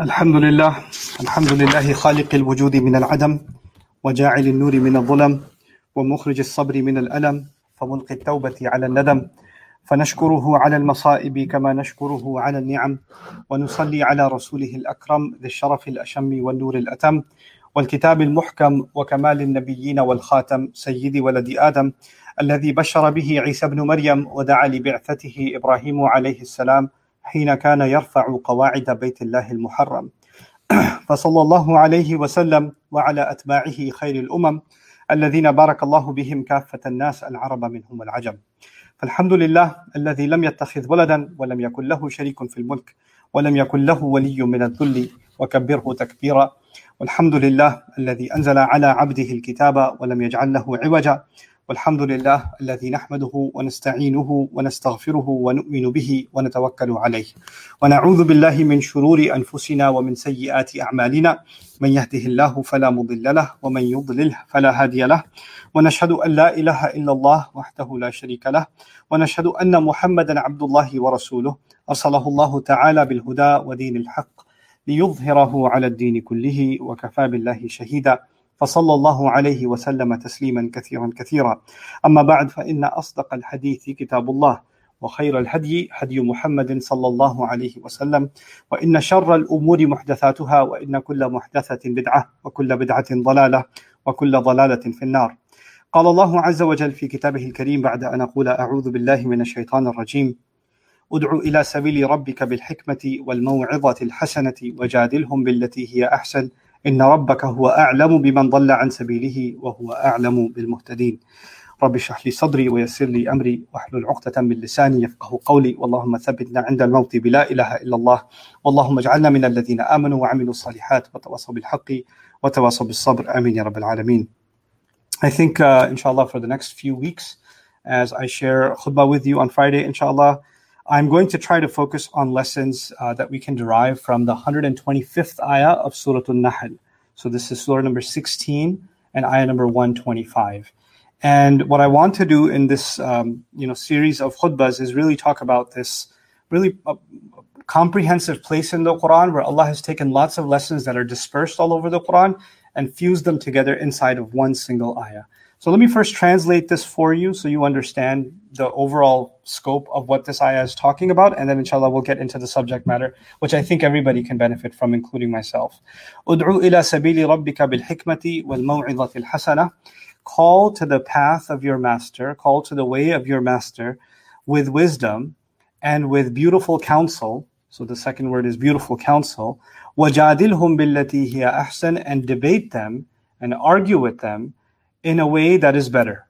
الحمد لله الحمد لله خالق الوجود من العدم وجاعل النور من الظلم ومخرج الصبر من الألم فملقي التوبة على الندم. فنشكره على المصائب كما نشكره على النعم ونصلي على رسوله الأكرم ذي الشرف الأشم والنور الأتم والكتاب المحكم وكمال النبيين والخاتم سيد ولد آدم الذي بشر به عيسى ابن مريم ودعا لبعثته إبراهيم عليه السلام حين كان يرفع قواعد بيت الله المحرم. فصلى الله عليه وسلم وعلى أتباعه خير الأمم الذين بارك الله بهم كافة الناس العرب منهم والعجم فالحمد لله الذي لم يتخذ ولدا ولم يكن له شريك في الملك ولم يكن له ولي من الذل وكبره تكبيرا. والحمد لله الذي أنزل على عبده الكتاب ولم يجعل له عوجا. والحمد لله الذي نحمده ونستعينه ونستغفره ونؤمن به ونتوكل عليه. ونعوذ بالله من شرور أنفسنا ومن سيئات أعمالنا. من يهده الله فلا مضل له ومن يضلله فلا هادي له. ونشهد أن لا إله إلا الله وحده لا شريك له. ونشهد أن محمدا عبد الله ورسوله. أرسله الله تعالى بالهدى ودين الحق ليظهره على الدين كله وكفى بالله شهيدا. فصلى الله عليه وسلم تسليما كثيرا كثيرا. أما بعد فإن أصدق الحديث كتاب الله وخير الهدي هدي محمد صلى الله عليه وسلم وإن شر الأمور محدثاتها وإن كل محدثة بدعة وكل بدعة ضلالة وكل ضلالة في النار. قال الله عز وجل في كتابه الكريم بعد أن أقول أعوذ بالله من الشيطان الرجيم. ادع إلى سبيل ربك بالحكمة والموعظة الحسنة وجادلهم بالتي هي أحسن. إن ربك هو أعلم بمن ضل عن سبيله وهو أعلم بالمهتدين. رب اشرح لي صدري ويسر لي أمري واحلل عقدة من لساني يفقه قولي. اللهم ثبتنا عند الموت بلا إله إلا الله. اللهم اجعلنا من الذين آمنوا وعملوا الصالحات وتواصوا بالحق وتواصوا بالصبر. آمين يا رب العالمين. I think uh, inshallah for the next few weeks as I share khutbah with you on Friday inshallah I'm going to try to focus on lessons uh, that we can derive from the 125th ayah of Surah Al-Nahl. So this is Surah number 16 and ayah number 125. And what I want to do in this, um, you know, series of khutbahs is really talk about this really uh, comprehensive place in the Quran where Allah has taken lots of lessons that are dispersed all over the Quran and fused them together inside of one single ayah. So let me first translate this for you so you understand the overall scope of what this ayah is talking about, and then inshallah we'll get into the subject matter, which I think everybody can benefit from, including myself. Ila sabili rabbika. Call to the path of your master, call to the way of your master with wisdom and with beautiful counsel. So the second word is beautiful counsel. Wajadilhum billati hiya ahsan and debate them and argue with them in a way that is better.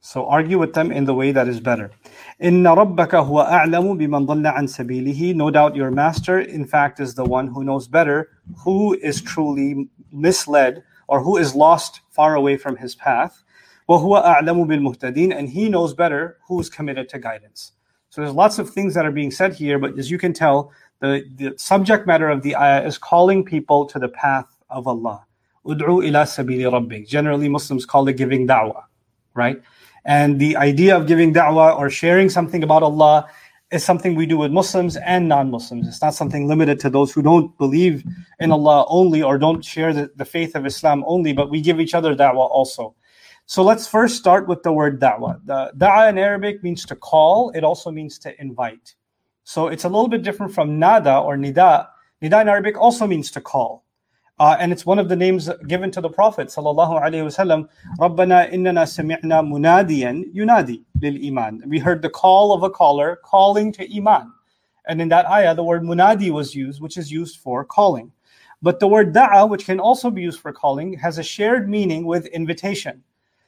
So argue with them in the way that is better. إن ربك هو أعلم بمن ضل عن سبيله. No doubt your master, in fact, is the one who knows better who is truly misled or who is lost far away from his path. وهو أعلم بالمهتدين. And he knows better who is committed to guidance. So there's lots of things that are being said here, but as you can tell, the, the subject matter of the ayah is calling people to the path of Allah. Ud'u ila sabili rabbik. Generally, Muslims call it giving da'wah, right? And the idea of giving da'wah or sharing something about Allah is something we do with Muslims and non-Muslims. It's not something limited to those who don't believe in Allah only or don't share the, the faith of Islam only, but we give each other da'wah also. So let's first start with the word da'wah. The in Arabic means to call. It also means to invite. So it's a little bit different from nada or nida. Nida in Arabic also means to call. Uh, and it's one of the names given to the Prophet sallallahu alaihi wasallam. Rabbana innana sami'na munadiyan yunadi lil iman. We heard the call of a caller calling to iman. And in that ayah, the word munadi was used, which is used for calling. But the word da'a, which can also be used for calling, has a shared meaning with invitation.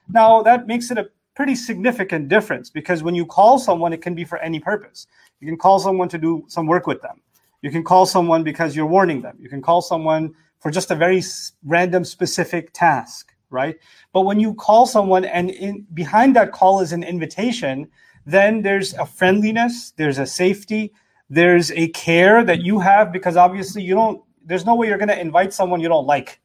Now, that makes it a pretty significant difference because when you call someone, it can be for any purpose. You can call someone to do some work with them. You can call someone because you're warning them. You can call someone for just a very random specific task, right? But when you call someone and in, behind that call is an invitation, then there's a friendliness, there's a safety, there's a care that you have because obviously you don't, there's no way you're going to invite someone you don't like.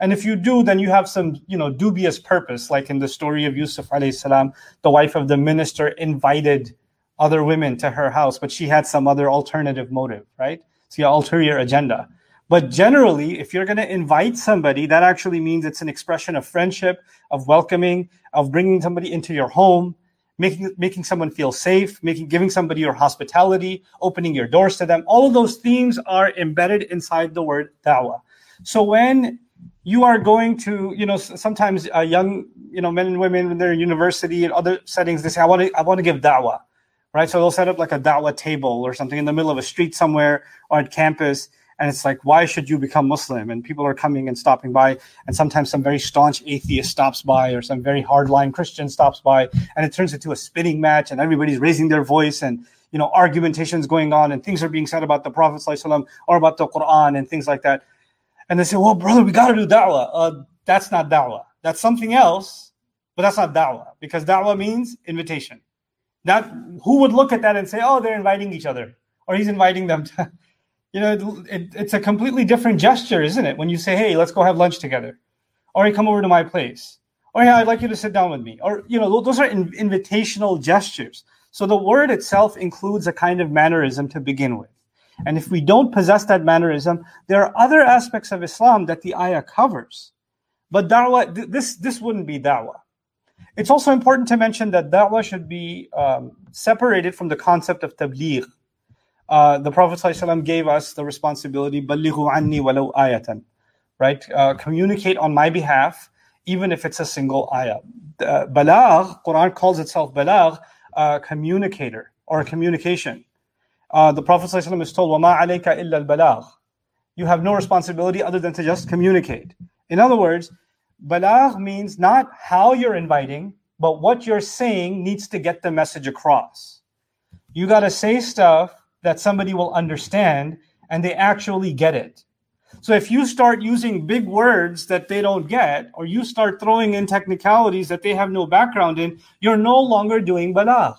And if you do, then you have some, you know, dubious purpose, like in the story of Yusuf alayhi salam, the wife of the minister invited other women to her house, but she had some other alternative motive, right? So, See, ulterior agenda. But generally, if you're going to invite somebody, that actually means it's an expression of friendship, of welcoming, of bringing somebody into your home, making making someone feel safe, making giving somebody your hospitality, opening your doors to them. All of those themes are embedded inside the word da'wah. So when you are going to, you know, sometimes uh, young, you know, men and women when they're in university and other settings, they say, I want to, I want to give da'wah, right? So they'll set up like a da'wah table or something in the middle of a street somewhere or at campus. And it's like, why should you become Muslim? And people are coming and stopping by. And sometimes some very staunch atheist stops by or some very hardline Christian stops by. And it turns into a spitting match and everybody's raising their voice and, you know, argumentations going on and things are being said about the Prophet or about the Quran and things like that. And they say, well, brother, we got to do da'wah. Uh, that's not da'wah. That's something else, but that's not da'wah because da'wah means invitation. Not who would look at that and say, oh, they're inviting each other or he's inviting them to, you know, it, it, it's a completely different gesture, isn't it? When you say, hey, let's go have lunch together or hey, come over to my place or I'd like you to sit down with me or, you know, those are in, invitational gestures. So the word itself includes a kind of mannerism to begin with. And if we don't possess that mannerism, there are other aspects of Islam that the ayah covers. But da'wah, th- this, this wouldn't be da'wah. It's also important to mention that da'wah should be um, separated from the concept of tabligh Uh, the Prophet ﷺ gave us the responsibility, بَلِّغُوا عَنِّي وَلَوْ آيَةً Right? Uh, communicate on my behalf, even if it's a single ayah. Uh, balagh, Quran calls itself balagh, uh, communicator or communication. Uh, the Prophet ﷺ is told, وَمَا عَلَيْكَ إِلَّا الْبَلَاغِ You have no responsibility other than to just communicate. In other words, balagh means not how you're inviting, but what you're saying needs to get the message across. You got to say stuff that somebody will understand and they actually get it. So if you start using big words that they don't get, or you start throwing in technicalities that they have no background in, you're no longer doing balagh.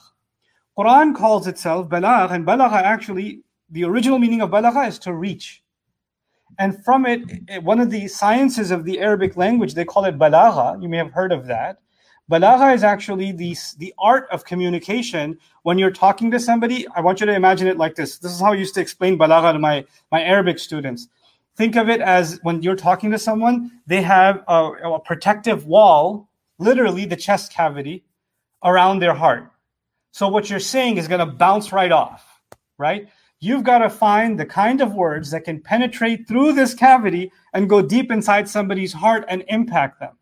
Quran calls itself balagh, and balagh actually, the original meaning of balagh is to reach. And from it, one of the sciences of the Arabic language, they call it balagha. You may have heard of that. Balagha is actually the, the art of communication. When you're talking to somebody, I want you to imagine it like this. This is how I used to explain balagha to my, my Arabic students. Think of it as when you're talking to someone, they have a, a protective wall, literally the chest cavity, around their heart. So what you're saying is going to bounce right off, right? You've got to find the kind of words that can penetrate through this cavity and go deep inside somebody's heart and impact them.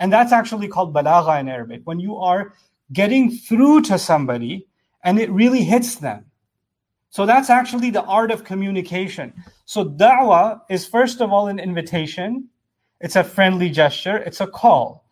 And that's actually called balagha in Arabic, when you are getting through to somebody and it really hits them. So that's actually the art of communication. So da'wah is first of all an invitation. It's a friendly gesture. It's a call.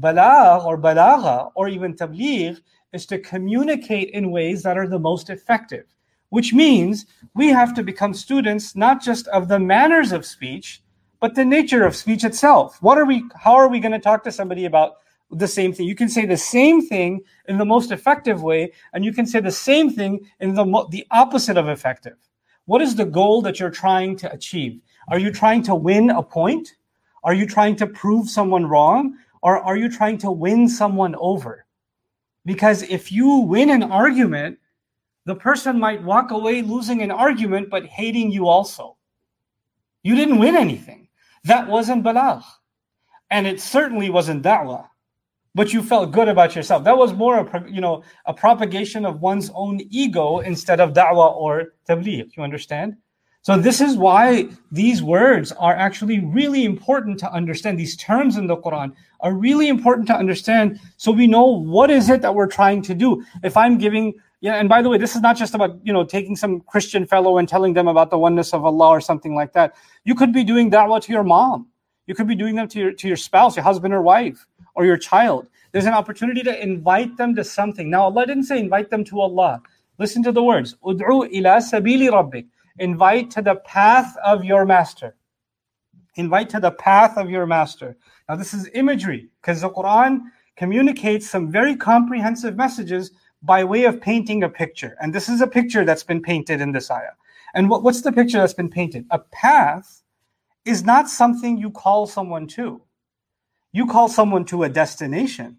Balagh or balagha or even tabligh is to communicate in ways that are the most effective, which means we have to become students not just of the manners of speech, but the nature of speech itself. What are we, how are we going to talk to somebody about the same thing? You can say the same thing in the most effective way, and you can say the same thing in the, mo- the opposite of effective. What is the goal that you're trying to achieve? Are you trying to win a point? Are you trying to prove someone wrong? Or are you trying to win someone over? Because if you win an argument, the person might walk away losing an argument, but hating you also. You didn't win anything. That wasn't balagh. And it certainly wasn't da'wah. But you felt good about yourself. That was more a, you know, a propagation of one's own ego instead of da'wah or tabligh. You understand? So this is why these words are actually really important to understand. These terms in the Quran are really important to understand so we know what is it that we're trying to do. If I'm giving yeah, and by the way, this is not just about, you know, taking some Christian fellow and telling them about the oneness of Allah or something like that. You could be doing da'wah to your mom. You could be doing them to your to your spouse, your husband or wife, or your child. There's an opportunity to invite them to something. Now, Allah didn't say invite them to Allah. Listen to the words. Ud'u ila sabili rabbik invite to the path of your master. Invite to the path of your master. Now, this is imagery because the Quran communicates some very comprehensive messages by way of painting a picture. And this is a picture that's been painted in this ayah. And what, what's the picture that's been painted? A path is not something you call someone to. You call someone to a destination.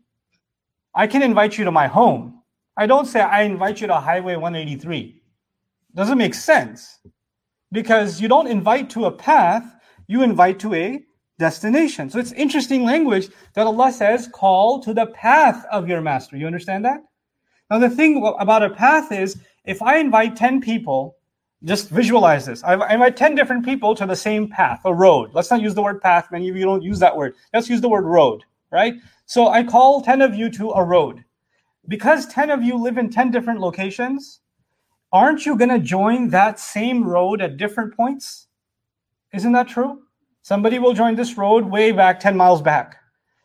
I can invite you to my home. I don't say I invite you to Highway 183. Doesn't make sense. because you don't invite to a path, you invite to a destination. So it's interesting language that Allah says, call to the path of your master. You understand that? Now, the thing about a path is if I invite 10 people, just visualize this. I invite 10 different people to the same path, a road. Let's not use the word path. Many of you don't use that word. Let's use the word road, right? So I call 10 of you to a road. Because 10 of you live in 10 different locations, aren't you going to join that same road at different points? Isn't that true? Somebody will join this road way back 10 miles back.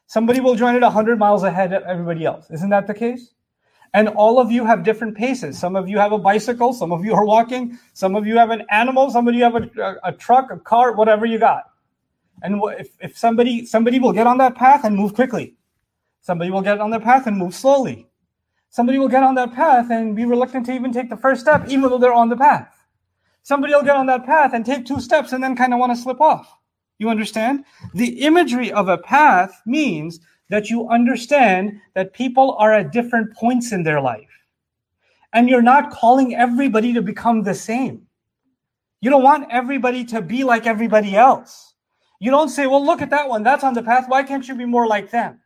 Somebody will join it 100 miles ahead of everybody else. Isn't that the case? And all of you have different paces. Some of you have a bicycle, some of you are walking, some of you have an animal, some of you have a, a, truck, a car, whatever you got. And if, if somebody somebody will get on that path and move quickly, somebody will get on their path and move slowly. Somebody will get on that path and be reluctant to even take the first step, even though they're on the path. Somebody will get on that path and take two steps and then kind of want to slip off. You understand? The imagery of a path means that you understand that people are at different points in their life. And you're not calling everybody to become the same. You don't want everybody to be like everybody else. You don't say, well, look at that one. That's on the path. Why can't you be more like them?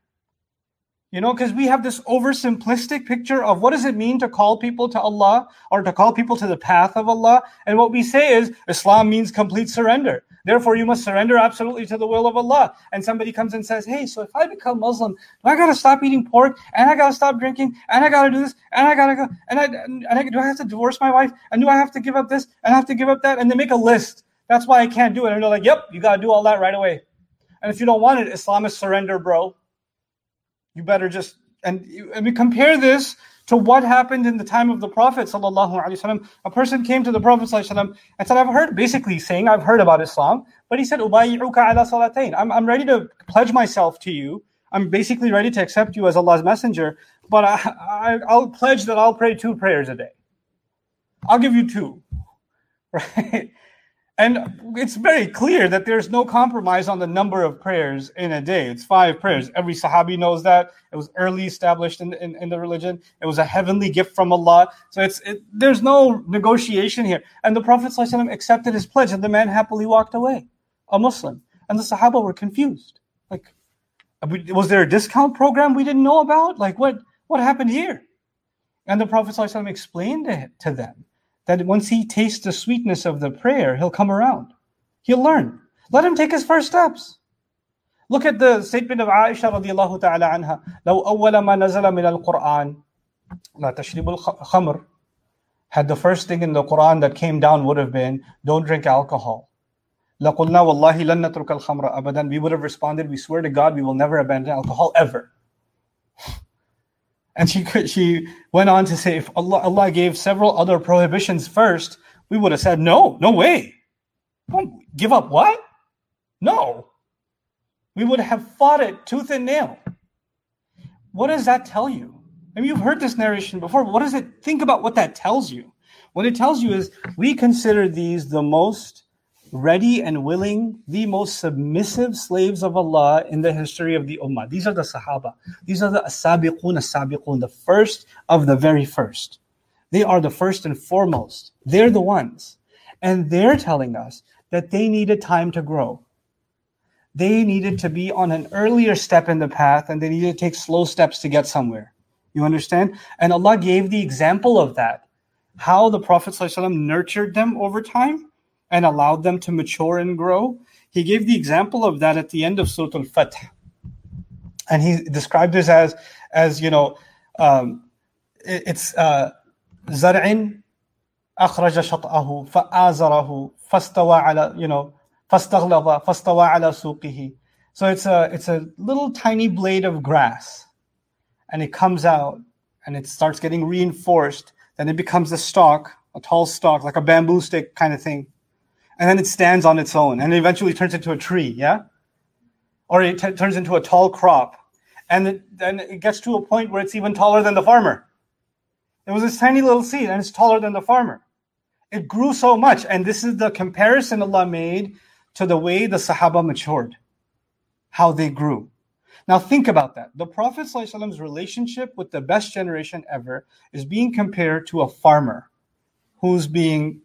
You know, because we have this oversimplistic picture of what does it mean to call people to Allah or to call people to the path of Allah. And what we say is Islam means complete surrender. Therefore, you must surrender absolutely to the will of Allah. And somebody comes and says, Hey, so if I become Muslim, do I got to stop eating pork? And I got to stop drinking? And I got to do this? And I got to go? And I, and I, do I have to divorce my wife? And do I have to give up this? And I have to give up that? And they make a list. That's why I can't do it. And they're like, Yep, you got to do all that right away. And if you don't want it, Islam is surrender, bro. You better just and, and we compare this to what happened in the time of the Prophet A person came to the Prophet ﷺ and said, I've heard, basically saying, I've heard about Islam, but he said, I'm, I'm ready to pledge myself to you. I'm basically ready to accept you as Allah's messenger, but I, I, I'll pledge that I'll pray two prayers a day. I'll give you two. Right? And it's very clear that there's no compromise on the number of prayers in a day. It's five prayers. Every Sahabi knows that. It was early established in, in, in the religion. It was a heavenly gift from Allah. So it's it, there's no negotiation here. And the Prophet ﷺ accepted his pledge, and the man happily walked away, a Muslim. And the Sahaba were confused. Like, was there a discount program we didn't know about? Like, what, what happened here? And the Prophet ﷺ explained it to them that once he tastes the sweetness of the prayer, he'll come around. He'll learn. Let him take his first steps. Look at the statement of Aisha radiallahu ta'ala anha. لو أول ما نزل من القرآن لا تشرب الخمر had the first thing in the Quran that came down would have been, don't drink alcohol. لقلنا والله لن نترك الخمر أبدا. We would have responded, we swear to God, we will never abandon alcohol ever. And she could, she went on to say, if Allah, Allah gave several other prohibitions first, we would have said, no, no way. Don't give up what? No. We would have fought it tooth and nail. What does that tell you? I mean, you've heard this narration before, but what does it think about what that tells you? What it tells you is we consider these the most ready and willing, the most submissive slaves of Allah in the history of the Ummah. These are the Sahaba. These are the As-Sabiqun, As-Sabiqun, the first of the very first. They are the first and foremost. They're the ones. And they're telling us that they needed time to grow. They needed to be on an earlier step in the path and they needed to take slow steps to get somewhere. You understand? And Allah gave the example of that. How the Prophet ﷺ nurtured them over time and allowed them to mature and grow. He gave the example of that at the end of Surat Al Fath. And he described this as, as you know, um, it's uh, Zar'in أخرج شطأه فآزره فاستوى على you know فاستغلظ فاستوى على سوقه so it's a it's a little tiny blade of grass and it comes out and it starts getting reinforced then it becomes a stalk a tall stalk like a bamboo stick kind of thing and then it stands on its own and eventually turns into a tree, yeah? Or it t- turns into a tall crop. And then it gets to a point where it's even taller than the farmer. It was this tiny little seed and it's taller than the farmer. It grew so much. And this is the comparison Allah made to the way the Sahaba matured, how they grew. Now think about that. The Prophet ﷺ's relationship with the best generation ever is being compared to a farmer who's being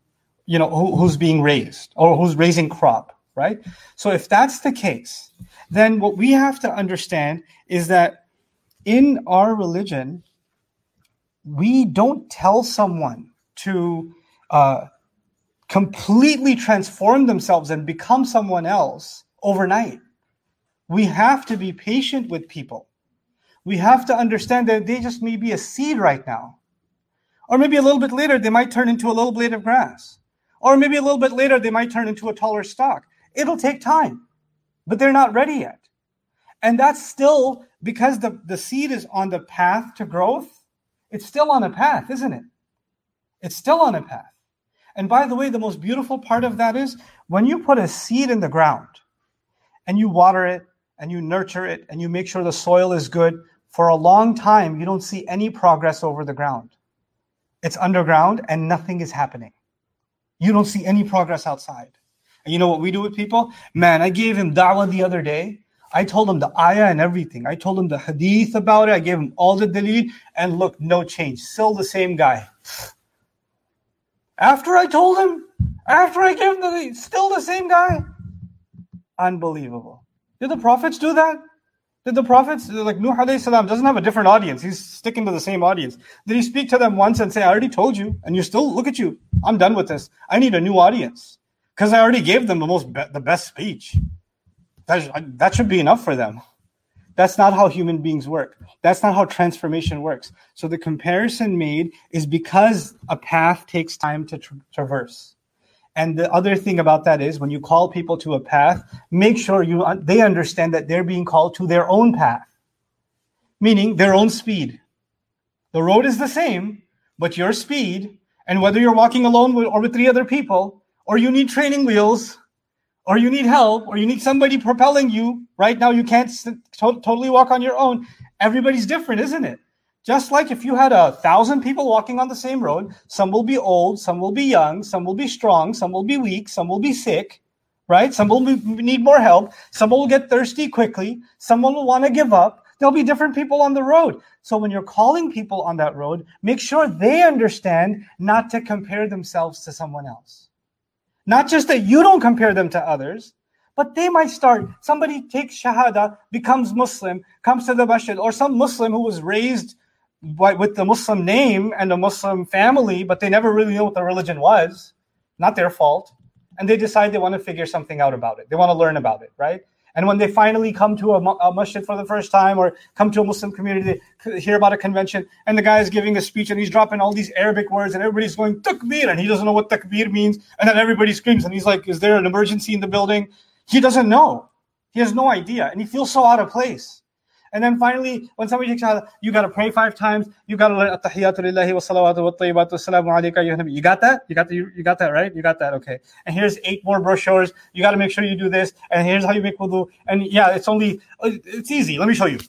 you know, who, who's being raised or who's raising crop, right? So if that's the case, then what we have to understand is that in our religion, we don't tell someone to uh, completely transform themselves and become someone else overnight. We have to be patient with people. We have to understand that they just may be a seed right now. Or maybe a little bit later, they might turn into a little blade of grass. Or maybe a little bit later, they might turn into a taller stalk. It'll take time, but they're not ready yet. And that's still because the, the seed is on the path to growth. It's still on a path, isn't it? It's still on a path. And by the way, the most beautiful part of that is when you put a seed in the ground and you water it and you nurture it and you make sure the soil is good, for a long time, you don't see any progress over the ground. It's underground and nothing is happening. You don't see any progress outside. And you know what we do with people? Man, I gave him da'wah the other day. I told him the ayah and everything. I told him the hadith about it. I gave him all the dalil, and look, no change. Still the same guy. After I told him, after I gave him the still the same guy. Unbelievable. Did the prophets do that? Did the prophets, like Nuh salam, doesn't have a different audience. He's sticking to the same audience. Did he speak to them once and say, I already told you, and you still, look at you. I'm done with this. I need a new audience. Because I already gave them the most, be- the best speech. That, that should be enough for them. That's not how human beings work. That's not how transformation works. So the comparison made is because a path takes time to tra- traverse. And the other thing about that is when you call people to a path, make sure you they understand that they're being called to their own path, meaning their own speed. The road is the same, but your speed, and whether you're walking alone or with three other people, or you need training wheels, or you need help, or you need somebody propelling you. Right now, you can't to- totally walk on your own. Everybody's different, isn't it? Just like if you had a thousand people walking on the same road, some will be old, some will be young, some will be strong, some will be weak, some will be sick, right? Some will need more help. Some will get thirsty quickly. Someone will want to give up. There'll be different people on the road. So when you're calling people on that road, make sure they understand not to compare themselves to someone else. Not just that you don't compare them to others, but they might start. Somebody takes Shahada, becomes Muslim, comes to the masjid, or some Muslim who was raised with the Muslim name and a Muslim family, but they never really knew what the religion was. Not their fault. And they decide they want to figure something out about it. They want to learn about it, right? And when they finally come to a, a masjid for the first time or come to a Muslim community, they hear about a convention, and the guy is giving a speech and he's dropping all these Arabic words, and everybody's going takbir, and he doesn't know what takbir means. And then everybody screams, and he's like, Is there an emergency in the building? He doesn't know. He has no idea, and he feels so out of place. And then finally, when somebody takes shahada, you got to pray five times. You got to learn at-tahiyatu lillahi wa salawatu wa tayyibatu assalamu alayka You got that? You got the, you, you got that, right? You got that, okay. And here's eight more brochures. You got to make sure you do this. And here's how you make wudu. And yeah, it's only, it's easy. Let me show you.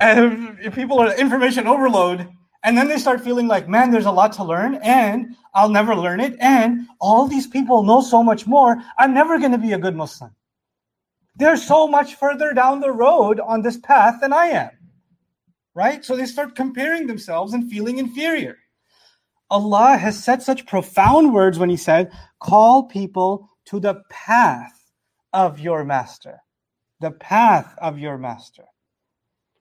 And if people are information overload, and then they start feeling like, man, there's a lot to learn, and I'll never learn it, and all these people know so much more. I'm never going to be a good Muslim. They're so much further down the road on this path than I am. Right? So they start comparing themselves and feeling inferior. Allah has said such profound words when He said, Call people to the path of your master. The path of your master.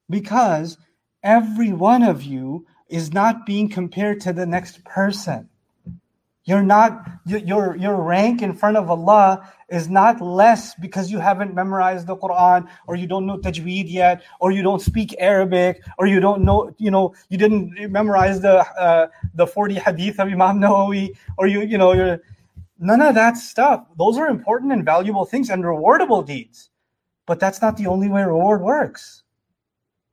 Because every one of you is not being compared to the next person. You're not, your, your rank in front of Allah is not less because you haven't memorized the Quran or you don't know tajweed yet or you don't speak Arabic or you don't know, you know, you didn't memorize the, uh, the 40 hadith of Imam Nawawi or you, you know, you're, none of that stuff. Those are important and valuable things and rewardable deeds. But that's not the only way reward works.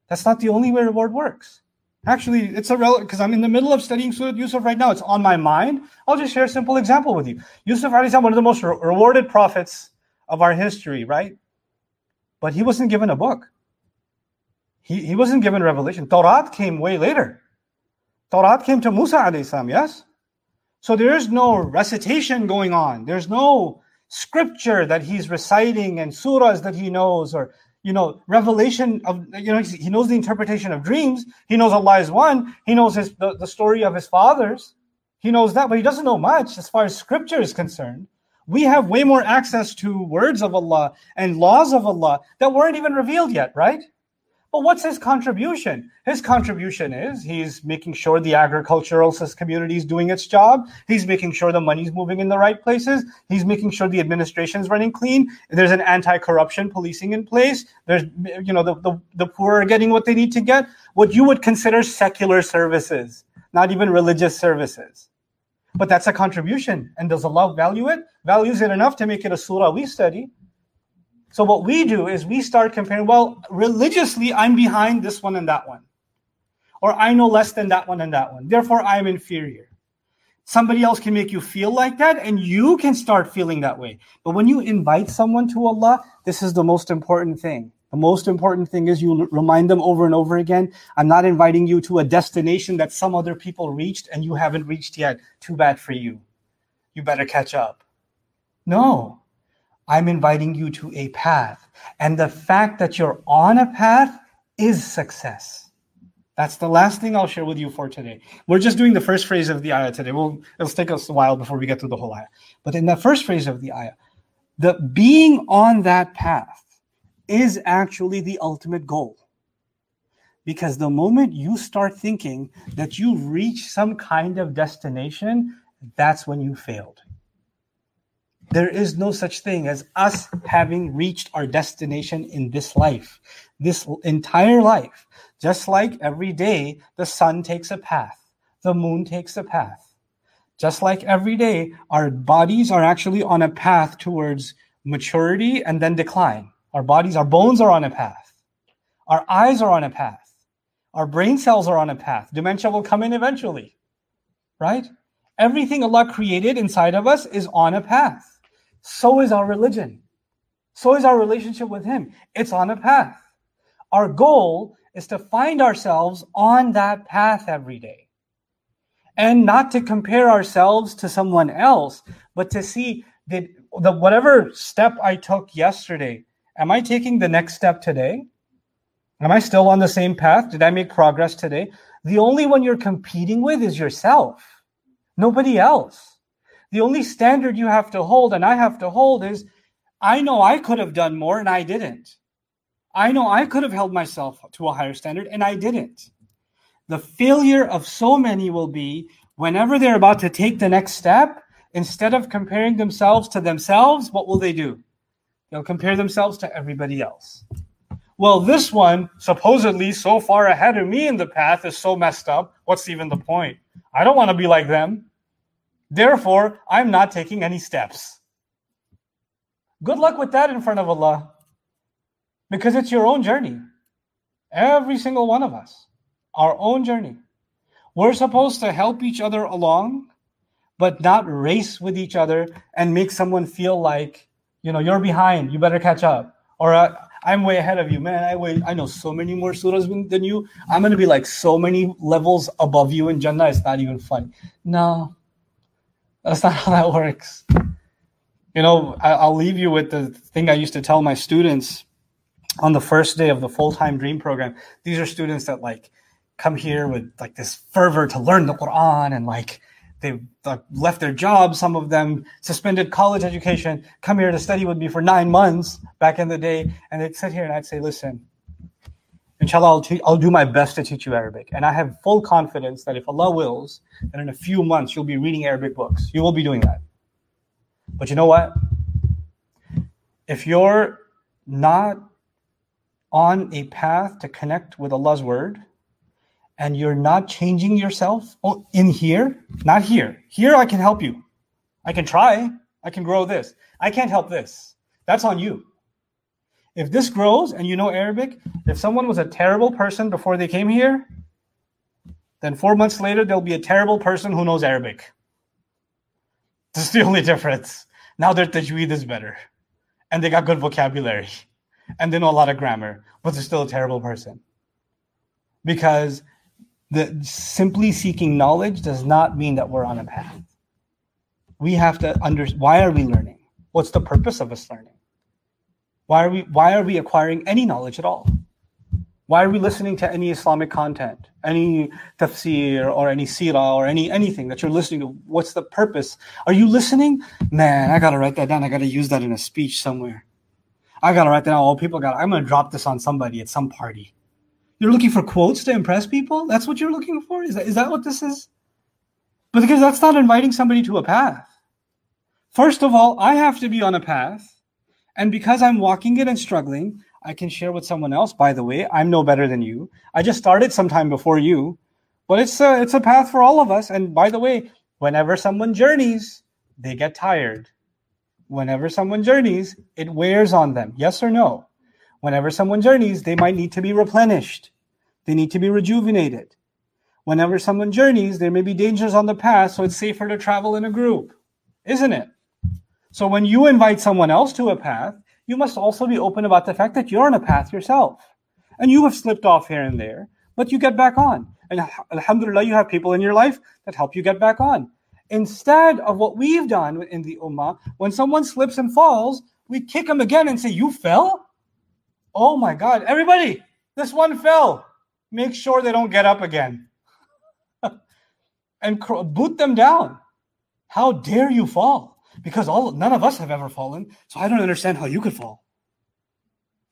That's not the only way reward works. Actually, it's a relevant because I'm in the middle of studying Surah Yusuf right now. It's on my mind. I'll just share a simple example with you. Yusuf is one of the most re- rewarded prophets of our history, right? But he wasn't given a book. He, he wasn't given revelation. Torah came way later. Torah came to Musa alayhi yes? So there's no recitation going on. There's no scripture that he's reciting and surahs that he knows or you know, revelation of, you know, he knows the interpretation of dreams. He knows Allah is one. He knows his, the, the story of his fathers. He knows that, but he doesn't know much as far as scripture is concerned. We have way more access to words of Allah and laws of Allah that weren't even revealed yet, right? But what's his contribution? His contribution is he's making sure the agricultural community is doing its job. He's making sure the money's moving in the right places. He's making sure the administration is running clean. There's an anti-corruption policing in place. There's, you know, the, the, the poor are getting what they need to get. What you would consider secular services, not even religious services. But that's a contribution. And does Allah value it? Values it enough to make it a surah we study. So what we do is we start comparing, well, religiously, I'm behind this one and that one. Or I know less than that one and that one. Therefore, I'm inferior. Somebody else can make you feel like that, and you can start feeling that way. But when you invite someone to Allah, this is the most important thing. The most important thing is you remind them over and over again I'm not inviting you to a destination that some other people reached and you haven't reached yet. Too bad for you. You better catch up. No, I'm inviting you to a path. And the fact that you're on a path is success. That's the last thing I'll share with you for today. We're just doing the first phrase of the ayah today. We'll, it'll take us a while before we get through the whole ayah. But in the first phrase of the ayah, the being on that path is actually the ultimate goal. Because the moment you start thinking that you've reached some kind of destination, that's when you failed. There is no such thing as us having reached our destination in this life, this entire life. Just like every day, the sun takes a path, the moon takes a path. Just like every day, our bodies are actually on a path towards maturity and then decline. Our bodies, our bones are on a path. Our eyes are on a path. Our brain cells are on a path. Dementia will come in eventually, right? Everything Allah created inside of us is on a path. So is our religion. So is our relationship with Him. It's on a path. Our goal is to find ourselves on that path every day. And not to compare ourselves to someone else, but to see that the whatever step I took yesterday, am I taking the next step today? Am I still on the same path? Did I make progress today? The only one you're competing with is yourself, nobody else. The only standard you have to hold and I have to hold is I know I could have done more and I didn't. I know I could have held myself to a higher standard and I didn't. The failure of so many will be whenever they're about to take the next step, instead of comparing themselves to themselves, what will they do? They'll compare themselves to everybody else. Well, this one, supposedly so far ahead of me in the path, is so messed up. What's even the point? I don't want to be like them. Therefore, I'm not taking any steps. Good luck with that in front of Allah. Because it's your own journey. Every single one of us. Our own journey. We're supposed to help each other along, but not race with each other and make someone feel like, you know, you're behind, you better catch up. Or uh, I'm way ahead of you, man. I wait, I know so many more surahs than you. I'm gonna be like so many levels above you in Jannah. It's not even funny. No, that's not how that works. You know, I'll leave you with the thing I used to tell my students on the first day of the full time dream program. These are students that like come here with like this fervor to learn the Quran and like they like, left their jobs. Some of them suspended college education, come here to study with me for nine months back in the day. And they'd sit here and I'd say, listen, inshallah, I'll, te- I'll do my best to teach you Arabic. And I have full confidence that if Allah wills, that in a few months you'll be reading Arabic books. You will be doing that. But you know what? If you're not on a path to connect with Allah's word, and you're not changing yourself oh, in here, not here. Here, I can help you. I can try. I can grow this. I can't help this. That's on you. If this grows and you know Arabic, if someone was a terrible person before they came here, then four months later, there'll be a terrible person who knows Arabic. This is the only difference. Now their tajweed is better. And they got good vocabulary. And they know a lot of grammar, but they're still a terrible person. Because the simply seeking knowledge does not mean that we're on a path. We have to understand why are we learning? What's the purpose of us learning? Why are we why are we acquiring any knowledge at all? Why are we listening to any Islamic content, any tafsir or any sirah or any anything that you're listening to? What's the purpose? Are you listening? Man, I gotta write that down. I gotta use that in a speech somewhere. I gotta write that down. All people got. I'm gonna drop this on somebody at some party. You're looking for quotes to impress people. That's what you're looking for. Is that is that what this is? But because that's not inviting somebody to a path. First of all, I have to be on a path, and because I'm walking it and struggling, I can share with someone else. By the way, I'm no better than you. I just started sometime before you, but it's a it's a path for all of us. And by the way, whenever someone journeys, they get tired. Whenever someone journeys, it wears on them. Yes or no? Whenever someone journeys, they might need to be replenished. They need to be rejuvenated. Whenever someone journeys, there may be dangers on the path, so it's safer to travel in a group, isn't it? So when you invite someone else to a path, you must also be open about the fact that you're on a path yourself. And you have slipped off here and there, but you get back on. And alhamdulillah, you have people in your life that help you get back on. Instead of what we've done in the ummah, when someone slips and falls, we kick them again and say, You fell? Oh my God, everybody, this one fell. Make sure they don't get up again. and boot them down. How dare you fall? Because all none of us have ever fallen. So I don't understand how you could fall.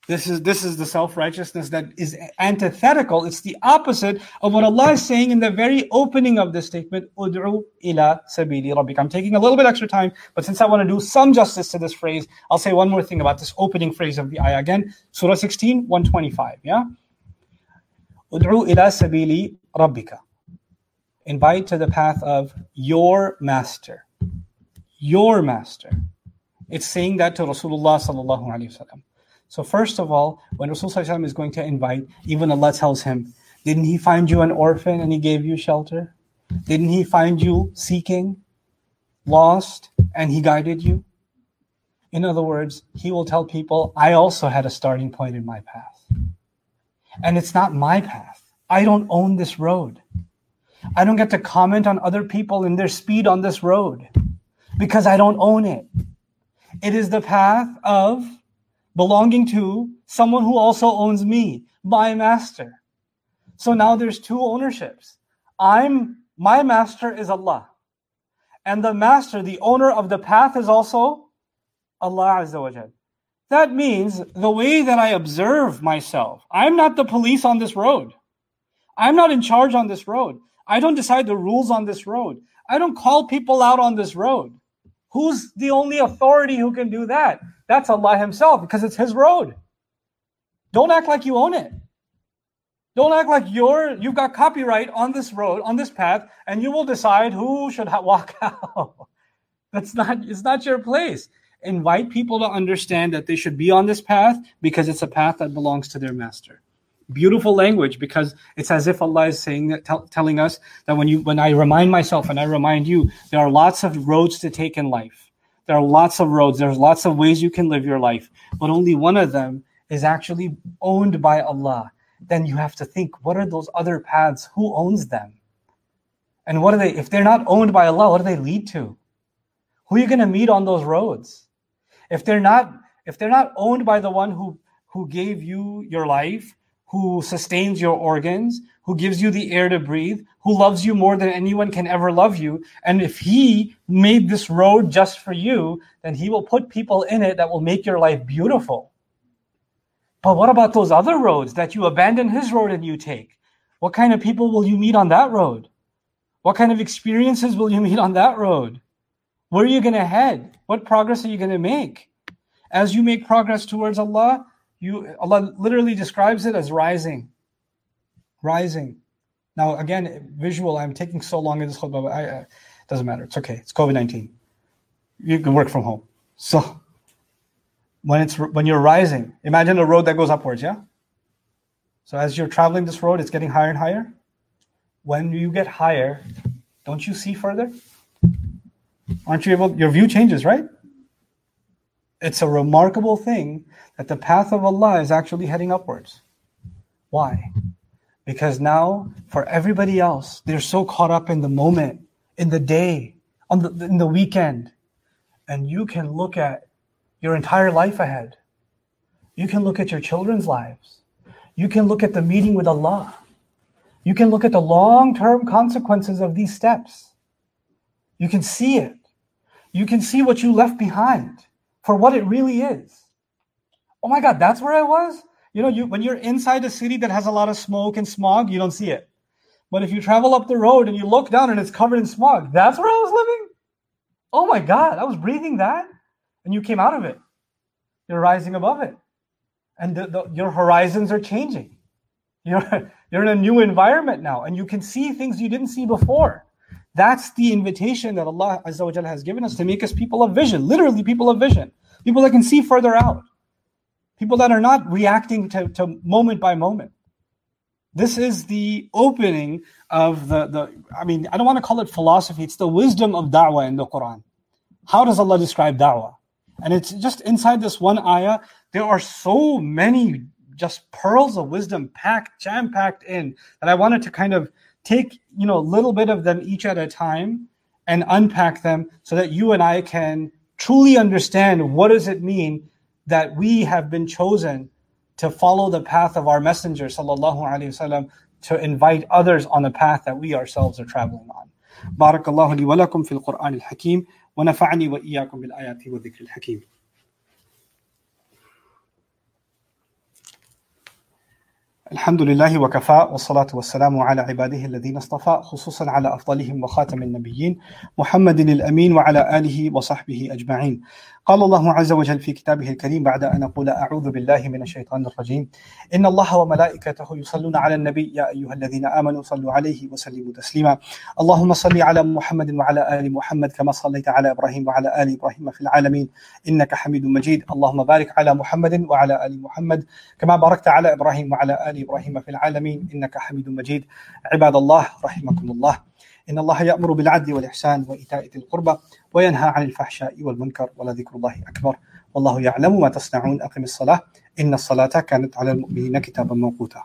This is this is the self-righteousness that is antithetical. It's the opposite of what Allah is saying in the very opening of this statement, Ud'u ila sabili rabbik. I'm taking a little bit extra time, but since I want to do some justice to this phrase, I'll say one more thing about this opening phrase of the ayah again. Surah 16, 125. Yeah. Ud'u ila sabili rabbika. Invite to the path of your master your master. It's saying that to Rasulullah sallallahu alaihi wasallam. So first of all, when Rasulullah is going to invite, even Allah tells him, didn't he find you an orphan and he gave you shelter? Didn't he find you seeking, lost, and he guided you? In other words, he will tell people, I also had a starting point in my path. And it's not my path. I don't own this road. I don't get to comment on other people and their speed on this road because I don't own it. It is the path of belonging to someone who also owns me, my master. So now there's two ownerships. I'm my master is Allah. And the master, the owner of the path is also Allah Azza wa Jal. That means the way that I observe myself, I'm not the police on this road. I'm not in charge on this road. I don't decide the rules on this road. I don't call people out on this road. Who's the only authority who can do that? That's Allah Himself because it's His road. Don't act like you own it. Don't act like you're you've got copyright on this road, on this path, and you will decide who should ha- walk out. That's not it's not your place. Invite people to understand that they should be on this path because it's a path that belongs to their master beautiful language because it's as if Allah is saying that, telling us that when you, when I remind myself and I remind you, there are lots of roads to take in life. There are lots of roads. There's lots of ways you can live your life, but only one of them is actually owned by Allah. Then you have to think, what are those other paths? Who owns them? And what are they? If they're not owned by Allah, what do they lead to? Who are you going to meet on those roads? If they're not, if they're not owned by the one who who gave you your life, who sustains your organs, who gives you the air to breathe, who loves you more than anyone can ever love you. And if he made this road just for you, then he will put people in it that will make your life beautiful. But what about those other roads that you abandon his road and you take? What kind of people will you meet on that road? What kind of experiences will you meet on that road? Where are you going to head? What progress are you going to make? As you make progress towards Allah, you Allah literally describes it as rising. Rising. Now again, visual. I'm taking so long in this khutbah, but uh, doesn't matter. It's okay. It's COVID nineteen. You can work from home. So when it's when you're rising, imagine a road that goes upwards. Yeah. So as you're traveling this road, it's getting higher and higher. When you get higher, don't you see further? Aren't you able? Your view changes, right? It's a remarkable thing that the path of Allah is actually heading upwards. Why? Because now, for everybody else, they're so caught up in the moment, in the day, on the, in the weekend. And you can look at your entire life ahead. You can look at your children's lives. You can look at the meeting with Allah. You can look at the long term consequences of these steps. You can see it. You can see what you left behind for what it really is. Oh my God, that's where I was? You know, you, when you're inside a city that has a lot of smoke and smog, you don't see it. But if you travel up the road and you look down and it's covered in smog, that's where I was living. Oh my God, I was breathing that. And you came out of it. You're rising above it. And the, the, your horizons are changing. You're, you're in a new environment now, and you can see things you didn't see before. That's the invitation that Allah Azza wa has given us to make us people of vision, literally people of vision, people that can see further out, people that are not reacting to, to moment by moment. This is the opening of the, the, I mean, I don't want to call it philosophy, it's the wisdom of da'wah in the Quran. How does Allah describe da'wah? And it's just inside this one ayah, there are so many just pearls of wisdom packed, jam packed in that I wanted to kind of take, you know, a little bit of them each at a time and unpack them so that you and I can truly understand what does it mean that we have been chosen to follow the path of our messenger sallallahu alaihi wasallam to invite others on the path that we ourselves are traveling on. بارك الله لي ولكم في القرآن الحكيم ونفعني وإياكم بالآيات والذكر الحكيم الحمد لله وكفى والصلاة والسلام على عباده الذين اصطفى خصوصا على أفضلهم وخاتم النبيين محمد الأمين وعلى آله وصحبه أجمعين. قال الله عز وجل في كتابه الكريم بعد أن أقول أعوذ بالله من الشيطان الرجيم. إن الله وملائكته يصلون على النبي يا أيها الذين آمنوا صلوا عليه وسلموا تسليما. اللهم صل على محمد وعلى آل محمد كما صليت على إبراهيم وعلى آل إبراهيم في العالمين إنك حميد مجيد. اللهم بارك على محمد وعلى آل محمد كما باركت على إبراهيم وعلى آل إبراهيم في العالمين إنك حميد مجيد. عباد الله رحمكم الله. إن الله يأمر بالعدل والإحسان وإيتاء ذي القربى وينهى عن الفحشاء والمنكر ولذكر الله أكبر والله يعلم ما تصنعون. أقم الصلاة إن الصلاة كانت على المؤمنين كتابا موقوتا.